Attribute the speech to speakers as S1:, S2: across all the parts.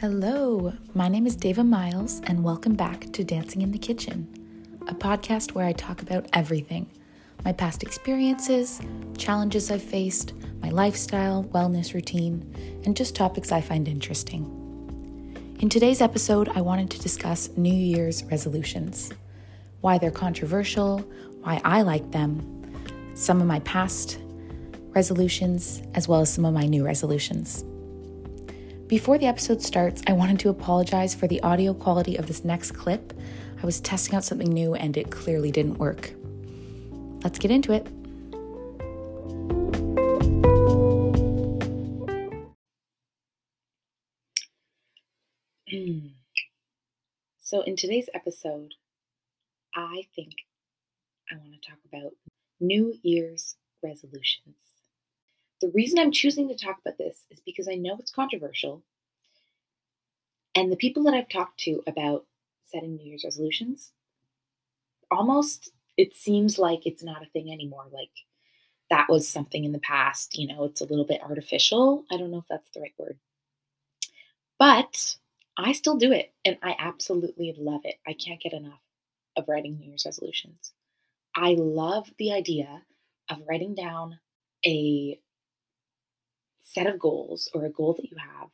S1: Hello, my name is Deva Miles, and welcome back to Dancing in the Kitchen, a podcast where I talk about everything my past experiences, challenges I've faced, my lifestyle, wellness routine, and just topics I find interesting. In today's episode, I wanted to discuss New Year's resolutions, why they're controversial, why I like them, some of my past resolutions, as well as some of my new resolutions. Before the episode starts, I wanted to apologize for the audio quality of this next clip. I was testing out something new and it clearly didn't work. Let's get into it. so, in today's episode, I think I want to talk about New Year's resolutions. The reason I'm choosing to talk about this is because I know it's controversial. And the people that I've talked to about setting New Year's resolutions, almost it seems like it's not a thing anymore. Like that was something in the past, you know, it's a little bit artificial. I don't know if that's the right word. But I still do it and I absolutely love it. I can't get enough of writing New Year's resolutions. I love the idea of writing down a set of goals or a goal that you have,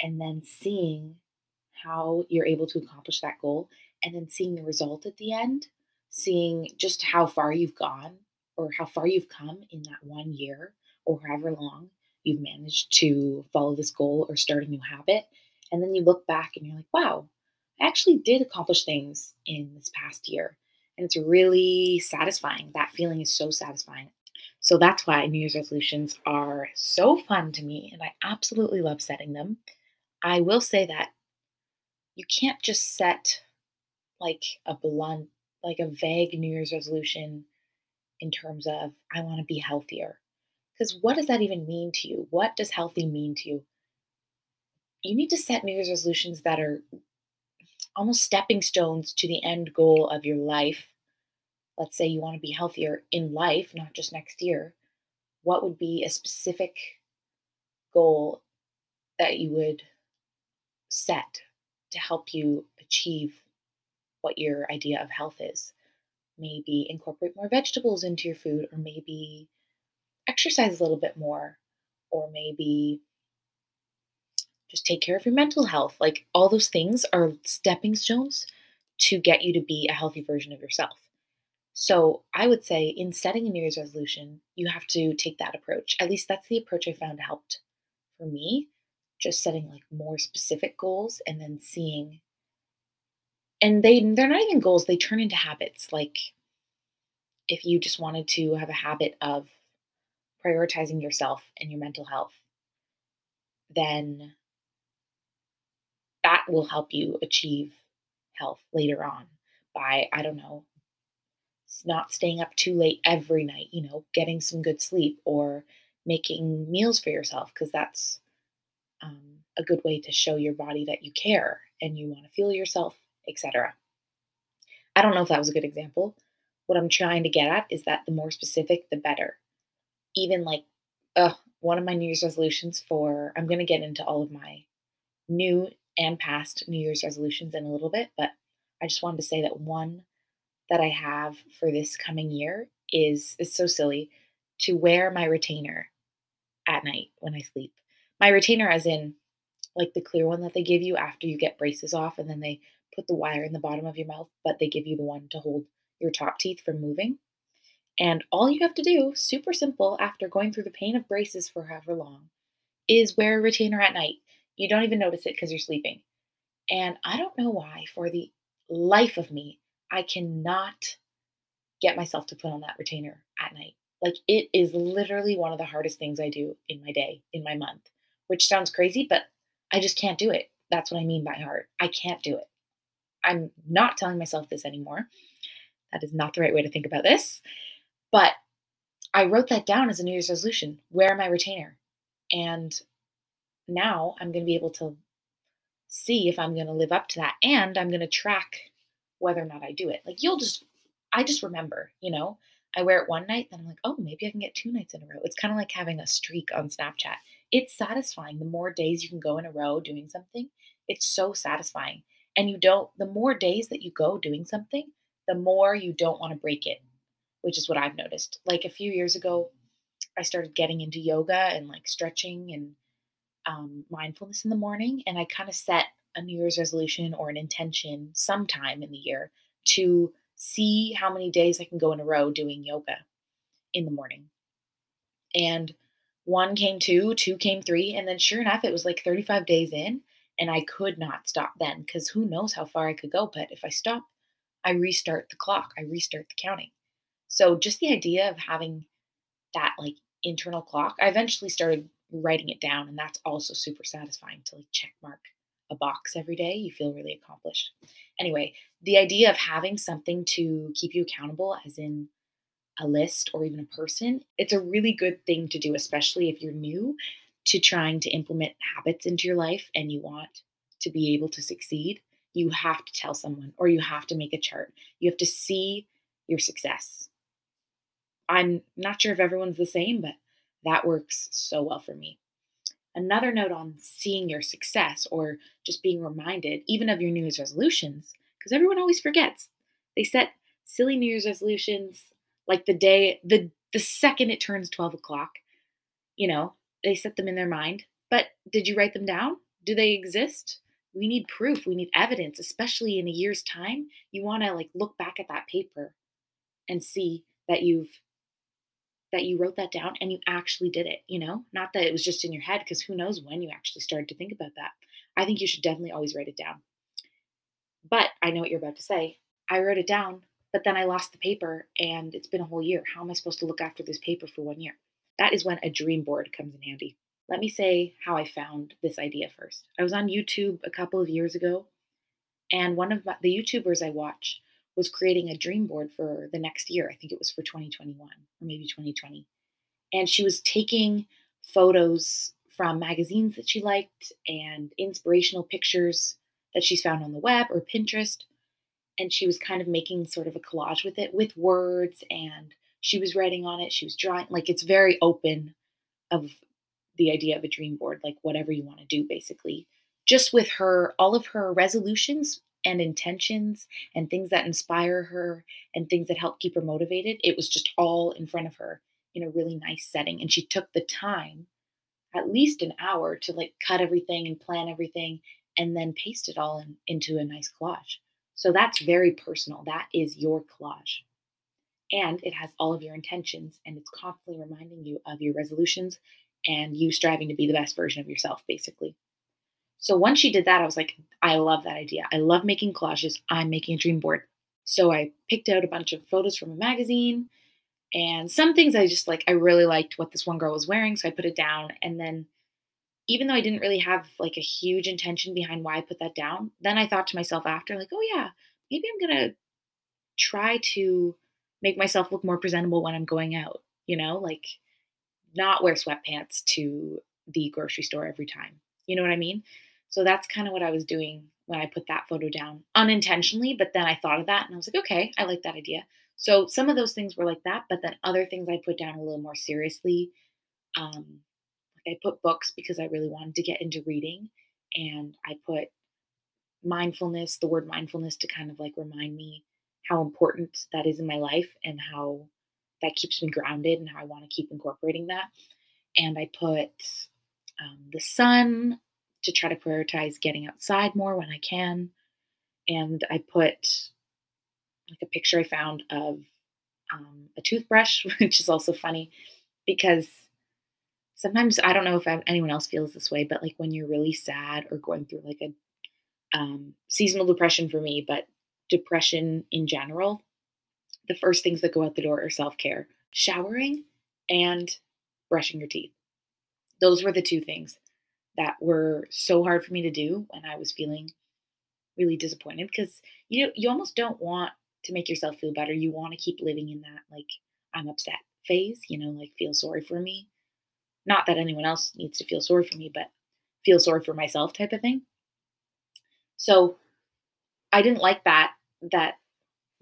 S1: and then seeing how you're able to accomplish that goal, and then seeing the result at the end, seeing just how far you've gone or how far you've come in that one year or however long you've managed to follow this goal or start a new habit. And then you look back and you're like, wow, I actually did accomplish things in this past year. And it's really satisfying. That feeling is so satisfying. So that's why New Year's resolutions are so fun to me, and I absolutely love setting them. I will say that you can't just set like a blunt, like a vague New Year's resolution in terms of, I want to be healthier. Because what does that even mean to you? What does healthy mean to you? You need to set New Year's resolutions that are almost stepping stones to the end goal of your life let's say you want to be healthier in life, not just next year, what would be a specific goal that you would set to help you achieve what your idea of health is? Maybe incorporate more vegetables into your food, or maybe exercise a little bit more, or maybe just take care of your mental health. Like all those things are stepping stones to get you to be a healthy version of yourself. So I would say in setting a New Year's resolution, you have to take that approach. At least that's the approach I found helped for me. Just setting like more specific goals and then seeing and they they're not even goals, they turn into habits. Like if you just wanted to have a habit of prioritizing yourself and your mental health, then that will help you achieve health later on by, I don't know, not staying up too late every night, you know, getting some good sleep or making meals for yourself because that's um, a good way to show your body that you care and you want to feel yourself, etc. I don't know if that was a good example. What I'm trying to get at is that the more specific, the better. Even like, uh, one of my New Year's resolutions for, I'm going to get into all of my new and past New Year's resolutions in a little bit, but I just wanted to say that one that I have for this coming year is is so silly to wear my retainer at night when I sleep. My retainer as in like the clear one that they give you after you get braces off and then they put the wire in the bottom of your mouth, but they give you the one to hold your top teeth from moving. And all you have to do, super simple, after going through the pain of braces for however long, is wear a retainer at night. You don't even notice it because you're sleeping. And I don't know why, for the life of me, I cannot get myself to put on that retainer at night. Like it is literally one of the hardest things I do in my day, in my month, which sounds crazy, but I just can't do it. That's what I mean by hard. I can't do it. I'm not telling myself this anymore. That is not the right way to think about this. But I wrote that down as a New Year's resolution wear my retainer. And now I'm going to be able to see if I'm going to live up to that. And I'm going to track whether or not I do it. Like you'll just, I just remember, you know, I wear it one night, then I'm like, oh, maybe I can get two nights in a row. It's kind of like having a streak on Snapchat. It's satisfying. The more days you can go in a row doing something, It's so satisfying. And you don't, the more days that you go doing something, the more you don't want to break it, which is what I've noticed. Like a few years ago, I started getting into yoga and like stretching and um, mindfulness in the morning. And I kind of set a New Year's resolution or an intention sometime in the year to see how many days I can go in a row doing yoga in the morning. And one came two, two came three, and then sure enough, it was like 35 days in, and I could not stop then because who knows how far I could go. But if I stop, I restart the clock, I restart the counting. So just the idea of having that like internal clock, I eventually started writing it down, and that's also super satisfying to like check mark a box every day. You feel really accomplished. Anyway, the idea of having something to keep you accountable, as in a list or even a person, it's a really good thing to do, especially if you're new to trying to implement habits into your life and you want to be able to succeed. You have to tell someone or you have to make a chart. You have to see your success. I'm not sure if everyone's the same, but that works so well for me. Another note on seeing your success or just being reminded, even of your New Year's resolutions, because everyone always forgets. They set silly New Year's resolutions like the day, the, the second it turns 12 o'clock, you know, they set them in their mind. But did you write them down? Do they exist? We need proof. We need evidence, especially in a year's time. You want to like look back at that paper and see that you've that you wrote that down and you actually did it, you know? Not that it was just in your head, because who knows when you actually started to think about that. I think you should definitely always write it down. But I know what you're about to say. I wrote it down, but then I lost the paper and it's been a whole year. How am I supposed to look after this paper for one year? That is when a dream board comes in handy. Let me say how I found this idea first. I was on YouTube a couple of years ago, and one of the YouTubers I watch was creating a dream board for the next year. I think it was for 2021 or maybe 2020. And she was taking photos from magazines that she liked and inspirational pictures that she's found on the web or Pinterest. And she was kind of making sort of a collage with it with words and she was writing on it, she was drawing. Like it's very open of the idea of a dream board, like whatever you want to do, basically. Just with her, all of her resolutions and intentions and things that inspire her and things that help keep her motivated. It was just all in front of her in a really nice setting. And she took the time, at least an hour, to like cut everything and plan everything and then paste it all in, into a nice collage. So that's very personal. That is your collage. And it has all of your intentions and it's constantly reminding you of your resolutions and you striving to be the best version of yourself, basically. So once she did that, I was like, I love that idea. I love making collages. I'm making a dream board. So I picked out a bunch of photos from a magazine and some things I just like, I really liked what this one girl was wearing. So I put it down. And then even though I didn't really have like a huge intention behind why I put that down, then I thought to myself after, like, oh yeah, maybe I'm going to try to make myself look more presentable when I'm going out, you know, like not wear sweatpants to the grocery store every time. You know what I mean? So that's kind of what I was doing when I put that photo down unintentionally. But then I thought of that and I was like, okay, I like that idea. So some of those things were like that, but then other things I put down a little more seriously. Um, I put books because I really wanted to get into reading, and I put mindfulness, the word mindfulness, to kind of like remind me how important that is in my life and how that keeps me grounded and how I want to keep incorporating that. And I put um, the sun, to try to prioritize getting outside more when I can. And I put like a picture I found of um, a toothbrush, which is also funny because sometimes I don't know if anyone else feels this way, but like when you're really sad or going through like a um, seasonal depression for me, but depression in general, the first things that go out the door are self care, showering, and brushing your teeth. Those were the two things that were so hard for me to do when I was feeling really disappointed because you know you almost don't want to make yourself feel better. You want to keep living in that like I'm upset phase, you know, like feel sorry for me. Not that anyone else needs to feel sorry for me, but feel sorry for myself type of thing. So I didn't like that that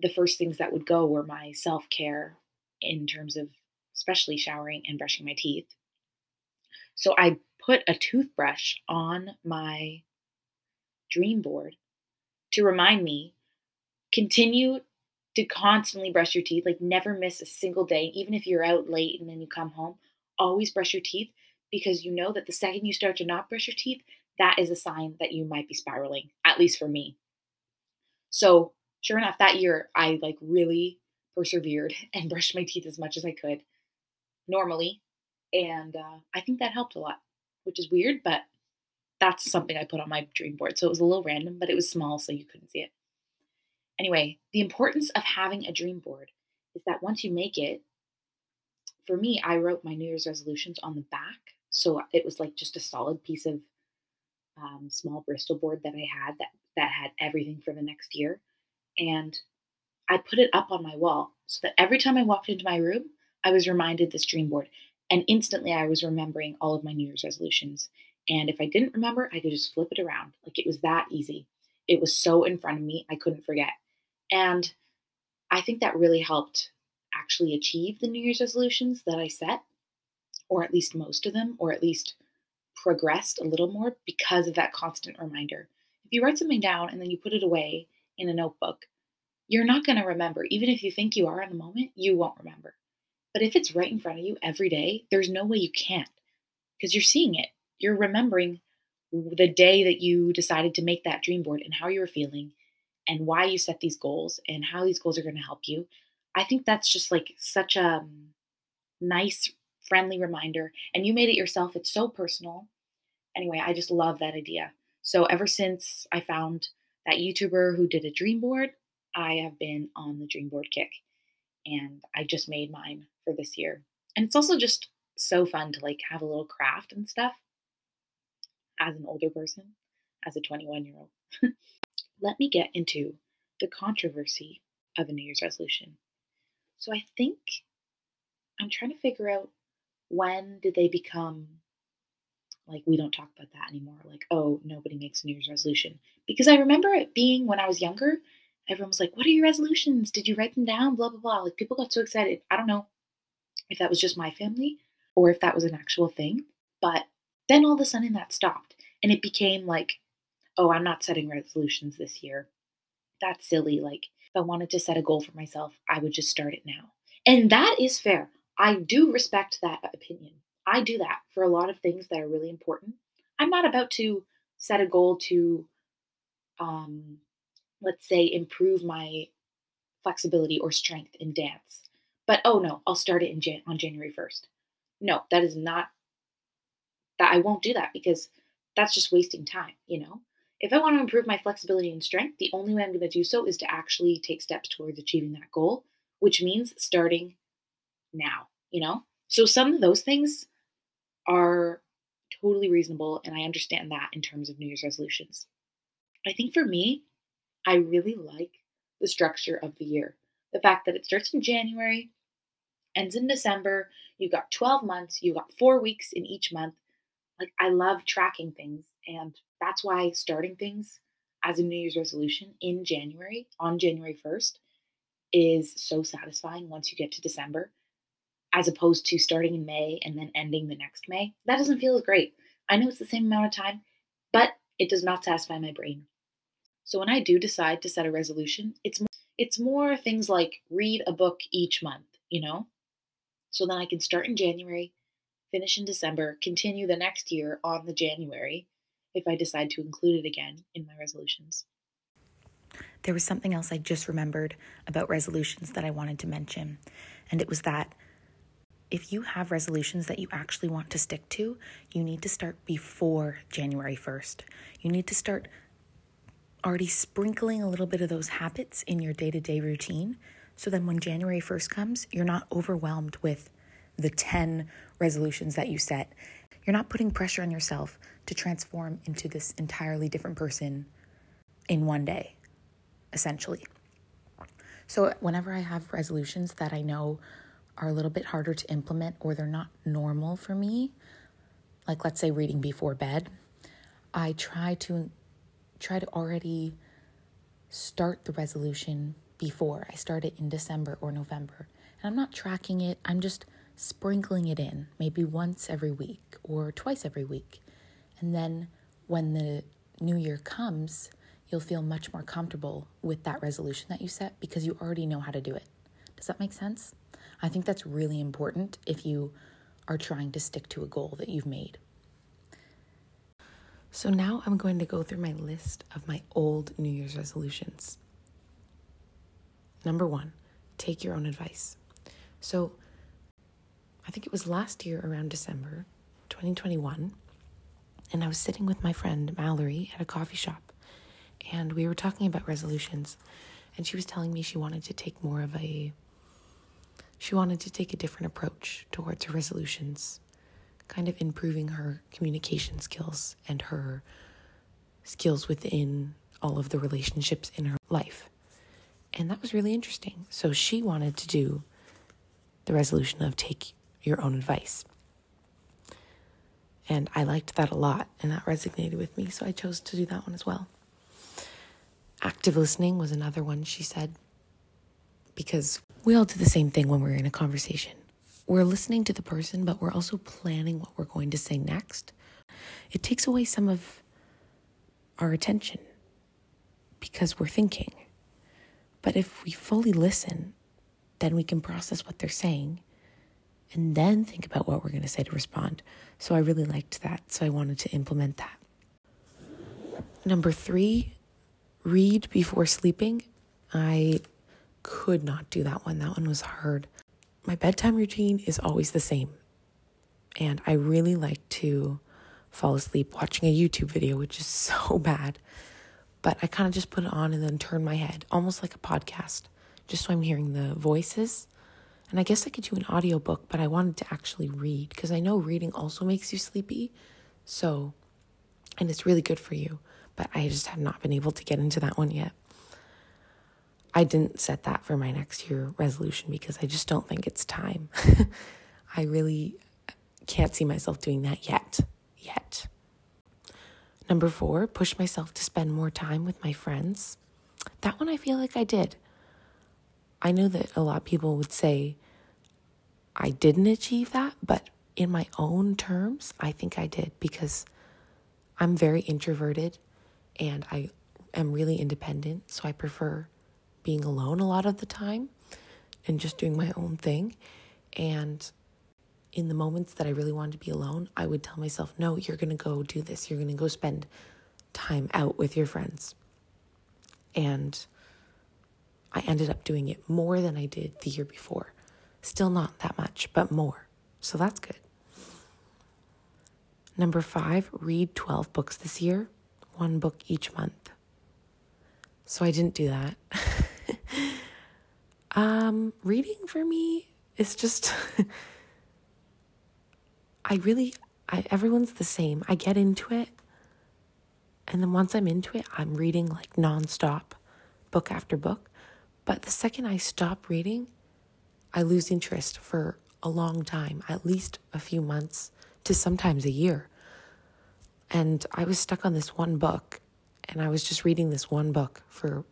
S1: the first things that would go were my self-care in terms of especially showering and brushing my teeth. So I put a toothbrush on my dream board to remind me continue to constantly brush your teeth, like never miss a single day, even if you're out late and then you come home, always brush your teeth because you know that the second you start to not brush your teeth, that is a sign that you might be spiraling, at least for me. So, sure enough, that year I like really persevered and brushed my teeth as much as I could normally. And uh, I think that helped a lot, which is weird, but that's something I put on my dream board. So it was a little random, but it was small, so you couldn't see it. Anyway, the importance of having a dream board is that once you make it, for me, I wrote my New Year's resolutions on the back. So it was like just a solid piece of um, small Bristol board that I had that, that had everything for the next year. And I put it up on my wall so that every time I walked into my room, I was reminded this dream board. And instantly I was remembering all of my New Year's resolutions. And if I didn't remember, I could just flip it around. Like it was that easy. It was so in front of me, I couldn't forget. And I think that really helped actually achieve the New Year's resolutions that I set, or at least most of them, or at least progressed a little more because of that constant reminder. If you write something down and then you put it away in a notebook, you're not going to remember. Even if you think you are in the moment, you won't remember. But if it's right in front of you every day, there's no way you can't because you're seeing it. You're remembering the day that you decided to make that dream board and how you were feeling and why you set these goals and how these goals are going to help you. I think that's just like such a um, nice, friendly reminder. And you made it yourself. It's so personal. Anyway, I just love that idea. So ever since I found that YouTuber who did a dream board, I have been on the dream board kick. And I just made mine for this year. And it's also just so fun to like have a little craft and stuff as an older person, as a 21 year old. let me get into the controversy of a New Year's resolution. So I think I'm trying to figure out when did they become like we don't talk about that anymore like oh nobody makes a new year's resolution because i remember it being when i was younger everyone was like what are your resolutions did you write them down blah blah blah like people got so excited i don't know if that was just my family or if that was an actual thing but then all of a sudden that stopped and it became like oh, I'm not setting resolutions this year. That's silly. Like, if I wanted to set a goal for myself, I would just start it now. And that is fair. I do respect that opinion. I do that for a lot of things that are really important. I'm not about to set a goal to, um, let's say, improve my flexibility or strength in dance. But oh no, I'll start it in Jan- on January 1st. No, that is not that I won't do that because that's just wasting time, you know? If I want to improve my flexibility and strength, the only way I'm going to do so is to actually take steps towards achieving that goal, which means starting now, you know? So some of those things are totally reasonable, and I understand that in terms of New Year's resolutions. I think for me, I really like the structure of the year. The fact that it starts in January, ends in December, you've got 12 months, you've got four weeks in each month. Like, I love tracking things and that's why starting things as a New Year's resolution in January, on January 1st, is so satisfying once you get to December, as opposed to starting in May and then ending the next May. That doesn't feel as great. I know it's the same amount of time, but it does not satisfy my brain. So when I do decide to set a resolution, it's more, it's more things like read a book each month, you know? So then I can start in January, finish in December, continue the next year on the January, if I decide to include it again in my resolutions.
S2: There was something else I just remembered about resolutions that I wanted to mention, and it was that if you have resolutions that you actually want to stick to, you need to start before January 1st. You need to start already sprinkling a little bit of those habits in your day to day routine so then when January 1st comes, you're not overwhelmed with the 10 resolutions that you set. You're not putting pressure on yourself to transform into this entirely different person in one day, essentially. So, whenever I have resolutions that I know are a little bit harder to implement or they're not normal for me, like let's say reading before bed, I try to try to already start the resolution before. I start it in December or November. And I'm not tracking it, I'm just sprinkling it in, maybe once every week or twice every week. And then when the New Year comes, you'll feel much more comfortable with that resolution that you set because you already know how to do it. Does that make sense? I think that's really important if you are trying to stick to a goal that you've made. So now I'm going to go through my list of my old New Year's resolutions. Number one, take your own advice. So I think it was last year around December 2021, and I was sitting with my friend Mallory at a coffee shop, and we were talking about resolutions, and she was telling me she wanted to take more of a she wanted to take a different approach towards her resolutions, kind of improving her communication skills and her skills within all of the relationships in her life. And that was really interesting. So she wanted to do the resolution of take your own advice. And I liked that a lot, and that resonated with me, so I chose to do that one as well. Active listening was another one she said, because we all do the same thing when we're in a conversation. We're listening to the person, but we're also planning what we're going to say next. It takes away some of our attention because we're thinking. But if we fully listen, then we can process what they're saying and then think about what we're going to say to respond. So I really liked that. So I wanted to implement that. Number three, read before sleeping. I could not do that one. That one was hard. My bedtime routine is always the same. And I really like to fall asleep watching a YouTube video, which is so bad. But I kind of just put it on and then turn my head, almost like a podcast, just so I'm hearing the voices. And I guess I could do an audiobook, but I wanted to actually read because I know reading also makes you sleepy. So, and it's really good for you. But I just have not been able to get into that one yet. I didn't set that for my next year resolution because I just don't think it's time. I really can't see myself doing that yet. Yet. Number four, push myself to spend more time with my friends. That one I feel like I did. I know that a lot of people would say I didn't achieve that, but in my own terms, I think I did because I'm very introverted and I am really independent. So I prefer being alone a lot of the time and just doing my own thing. And in the moments that I really wanted to be alone, I would tell myself, no, you're going to go do this. You're going to go spend time out with your friends. And I ended up doing it more than I did the year before. Still not that much, but more. So that's good. Number five, read 12 books this year, one book each month. So I didn't do that. um, reading for me is just, I really, I, everyone's the same. I get into it. And then once I'm into it, I'm reading like nonstop, book after book. But the second I stop reading, I lose interest for a long time, at least a few months to sometimes a year. And I was stuck on this one book and I was just reading this one book for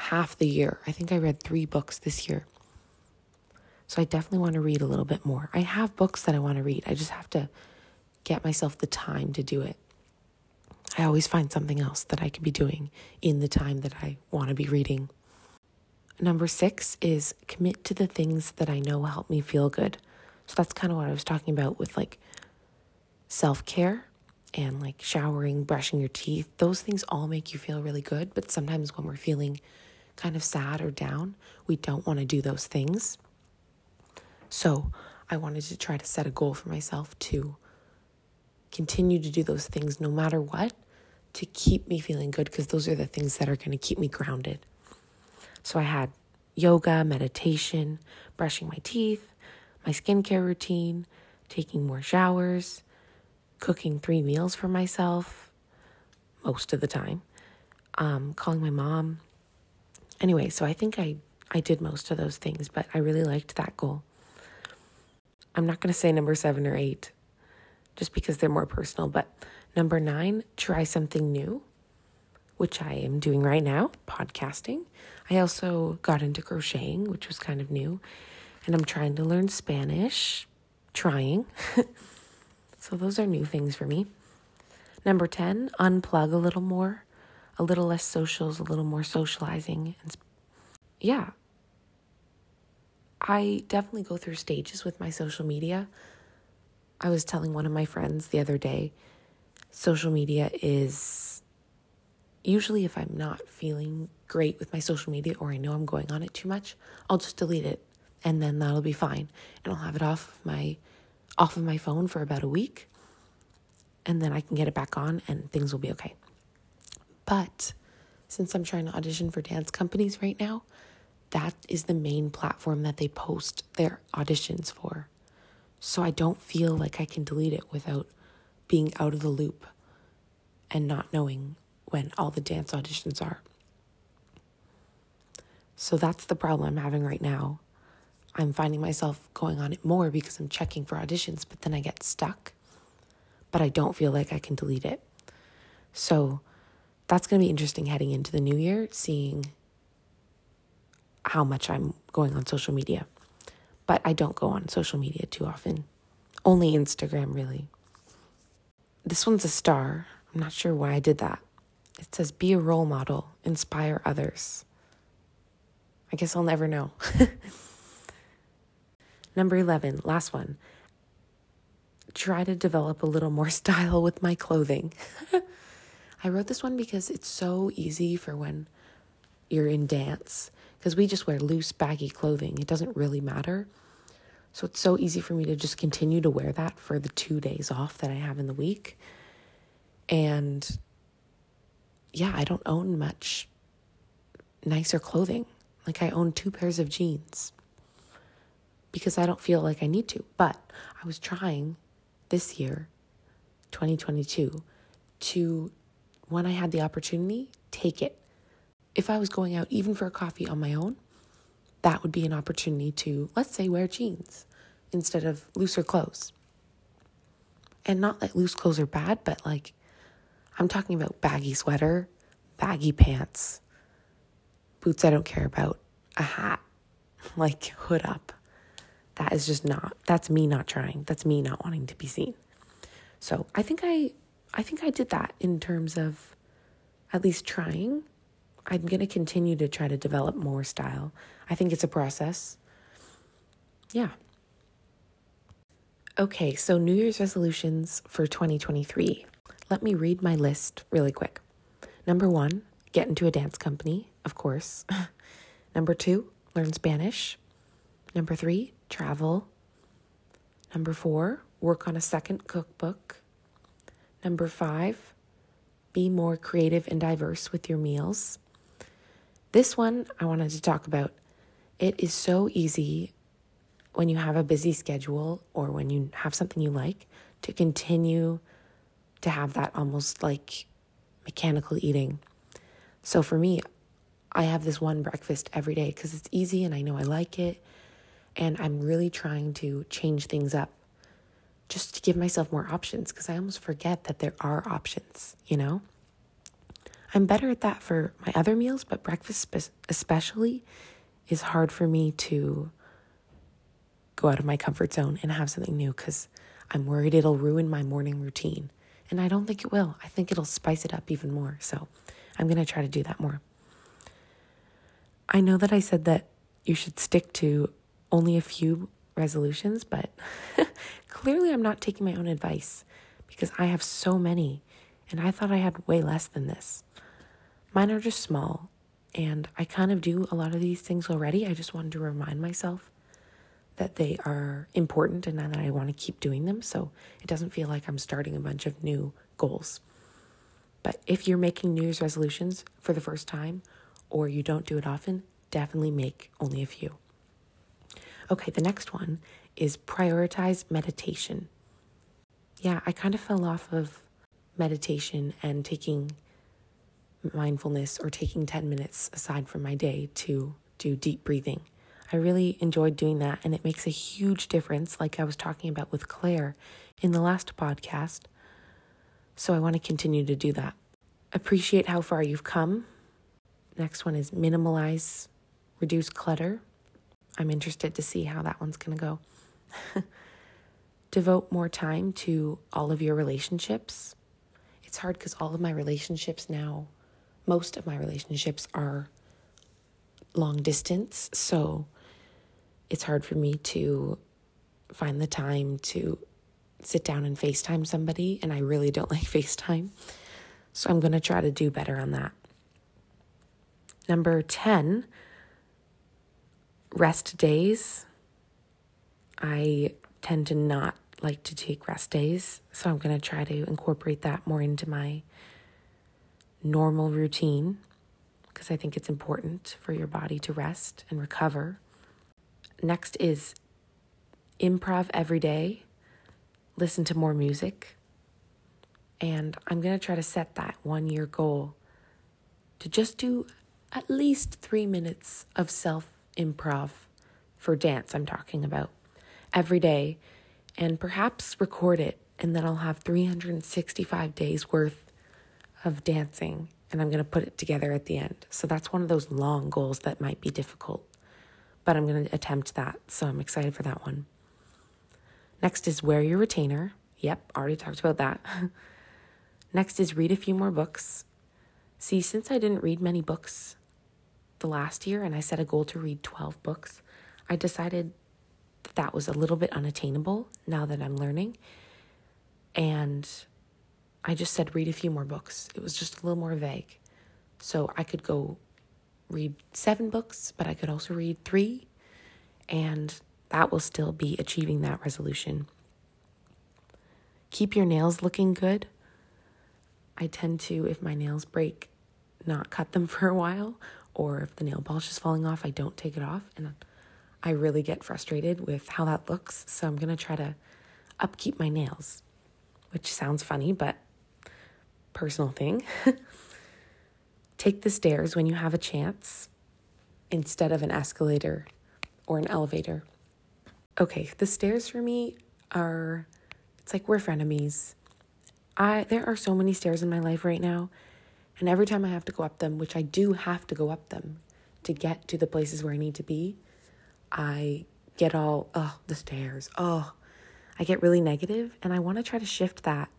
S2: half the year. I think I read three books this year. So I definitely want to read a little bit more. I have books that I want to read. I just have to get myself the time to do it. I always find something else that I could be doing in the time that I want to be reading. Number six is commit to the things that I know help me feel good. So that's kind of what I was talking about with like self care and like showering, brushing your teeth, those things all make you feel really good. But sometimes when we're feeling kind of sad or down, we don't want to do those things. So I wanted to try to set a goal for myself to continue to do those things no matter what to keep me feeling good because those are the things that are going to keep me grounded. So I had yoga, meditation, brushing my teeth, my skincare routine, taking more showers cooking three meals for myself most of the time, um, calling my mom. Anyway, so I think I, I did most of those things, but I really liked that goal. I'm not going to say number seven or eight just because they're more personal, but number nine, try something new, which I am doing right now, podcasting. I also got into crocheting, which was kind of new, and I'm trying to learn Spanish, trying. So those are new things for me. Number 10, unplug a little more, a little less socials, a little more socializing. And yeah, I definitely go through stages with my social media. I was telling one of my friends the other day, social media is usually if I'm not feeling great with my social media or I know I'm going on it too much, I'll just delete it and then that'll be fine. And I'll have it off of my off of my phone for about a week and then I can get it back on and things will be okay. But since I'm trying to audition for dance companies right now, that is the main platform that they post their auditions for. So I don't feel like I can delete it without being out of the loop and not knowing when all the dance auditions are. So that's the problem I'm having right now. I'm finding myself going on it more because I'm checking for auditions, but then I get stuck. But I don't feel like I can delete it. So that's going to be interesting heading into the new year, seeing how much I'm going on social media. But I don't go on social media too often, only Instagram, really. This one's a star. I'm not sure why I did that. It says, be a role model, inspire others. I guess I'll never know. Number 11, last one. Try to develop a little more style with my clothing. I wrote this one because it's so easy for when you're in dance because we just wear loose, baggy clothing. It doesn't really matter. So it's so easy for me to just continue to wear that for the two days off that I have in the week. And yeah, I don't own much nicer clothing. Like I own two pairs of jeans because I don't feel like I need to. But I was trying this year, 2022, to, when I had the opportunity, take it if I was going out even for a coffee on my own, that would be an opportunity to, let's say, wear jeans instead of looser clothes. And not that loose clothes are bad, but like I'm talking about baggy sweater, baggy pants, boots I don't care about, a hat, like hood up. That is just not that's me not trying. That's me not wanting to be seen. So, I think I I think I did that in terms of at least trying I'm going to continue to try to develop more style. I think it's a process. Yeah. Okay, so New Year's resolutions for 2023. Let me read my list really quick. Number one, get into a dance company, of course. Number two, learn Spanish. Number three, travel. Number four, work on a second cookbook. Number five, be more creative and diverse with your meals. This one I wanted to talk about. It is so easy when you have a busy schedule or when you have something you like to continue to have that almost like mechanical eating. So for me, I have this one breakfast every day because it's easy and I know I like it. And I'm really trying to change things up just to give myself more options because I almost forget that there are options, you know? I'm better at that for my other meals, but breakfast especially is hard for me to go out of my comfort zone and have something new because I'm worried it'll ruin my morning routine. And I don't think it will. I think it'll spice it up even more. So I'm going to try to do that more. I know that I said that you should stick to only a few resolutions, but clearly I'm not taking my own advice because I have so many and I thought I had way less than this. Mine are just small, and I kind of do a lot of these things already. I just wanted to remind myself that they are important and that I want to keep doing them so it doesn't feel like I'm starting a bunch of new goals. But if you're making New Year's resolutions for the first time or you don't do it often, definitely make only a few. Okay, the next one is prioritize meditation. Yeah, I kind of fell off of meditation and taking mindfulness or taking 10 minutes aside from my day to do deep breathing. I really enjoyed doing that, and it makes a huge difference, like I was talking about with Claire in the last podcast. So I want to continue to do that. Appreciate how far you've come. Next one is minimalize, reduce clutter. I'm interested to see how that one's going to go. Devote more time to all of your relationships it's hard because all of my relationships now, most of my relationships are long distance. So it's hard for me to find the time to sit down and FaceTime somebody. And I really don't like FaceTime. So I'm going to try to do better on that. Number 10, rest days. I tend to not like to take rest days, so I'm going to try to incorporate that more into my normal routine because I think it's important for your body to rest and recover. Next is improv every day, listen to more music. And I'm going to try to set that one year goal to just do at least three minutes of self improv for dance, I'm talking about, every day, and perhaps record it. And then I'll have 365 days worth of dancing, and I'm going to put it together at the end. So that's one of those long goals that might be difficult, but I'm going to attempt that. So I'm excited for that one. Next is wear your retainer. Yep, already talked about that. Next is read a few more books. See, since I didn't read many books the last year and I set a goal to read 12 books, I decided that that was a little bit unattainable now that I'm learning. And I just said read a few more books. It was just a little more vague. So I could go read seven books, but I could also read three. And that will still be achieving that resolution. Keep your nails looking good. I tend to, if my nails break, not cut them for a while, or if the nail polish is falling off, I don't take it off. And I really get frustrated with how that looks. So I'm going to try to upkeep my nails, which sounds funny, but personal thing. Take the stairs when you have a chance instead of an escalator or an elevator. Okay, the stairs for me are it's like we're frenemies. I there are so many stairs in my life right now, and every time I have to go up them, which I do have to go up them to get to the places where I need to be, I get all oh, the stairs. Oh, I get really negative and I want to try to shift that.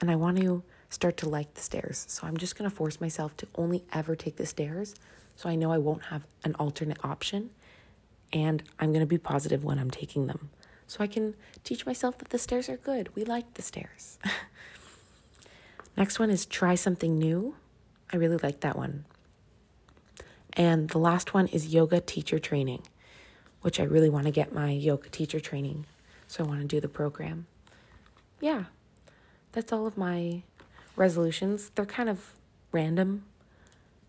S2: And I want to start to like the stairs. So I'm just going to force myself to only ever take the stairs so I know I won't have an alternate option and I'm going to be positive when I'm taking them. So I can teach myself that the stairs are good. We like the stairs. Next one is try something new. I really like that one. And the last one is yoga teacher training, which I really want to get my yoga teacher training. So I want to do the program. Yeah, that's all of my resolutions. They're kind of random,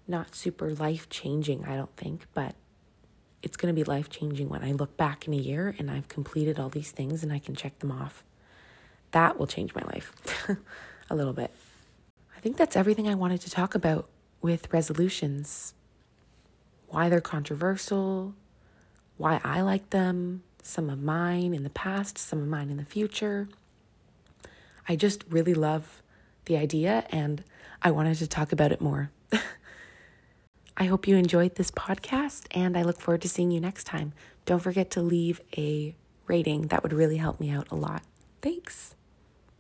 S2: not super life changing, I don't think, but it's going to be life changing when I look back in a year and I've completed all these things and I can check them off. That will change my life a little bit. I think that's everything I wanted to talk about with resolutions why they're controversial, why I like them, some of mine in the past, some of mine in the future. I just really love the idea and I wanted to talk about it more. I hope you enjoyed this podcast and I look forward to seeing you next time. Don't forget to leave a rating, that would really help me out a lot. Thanks.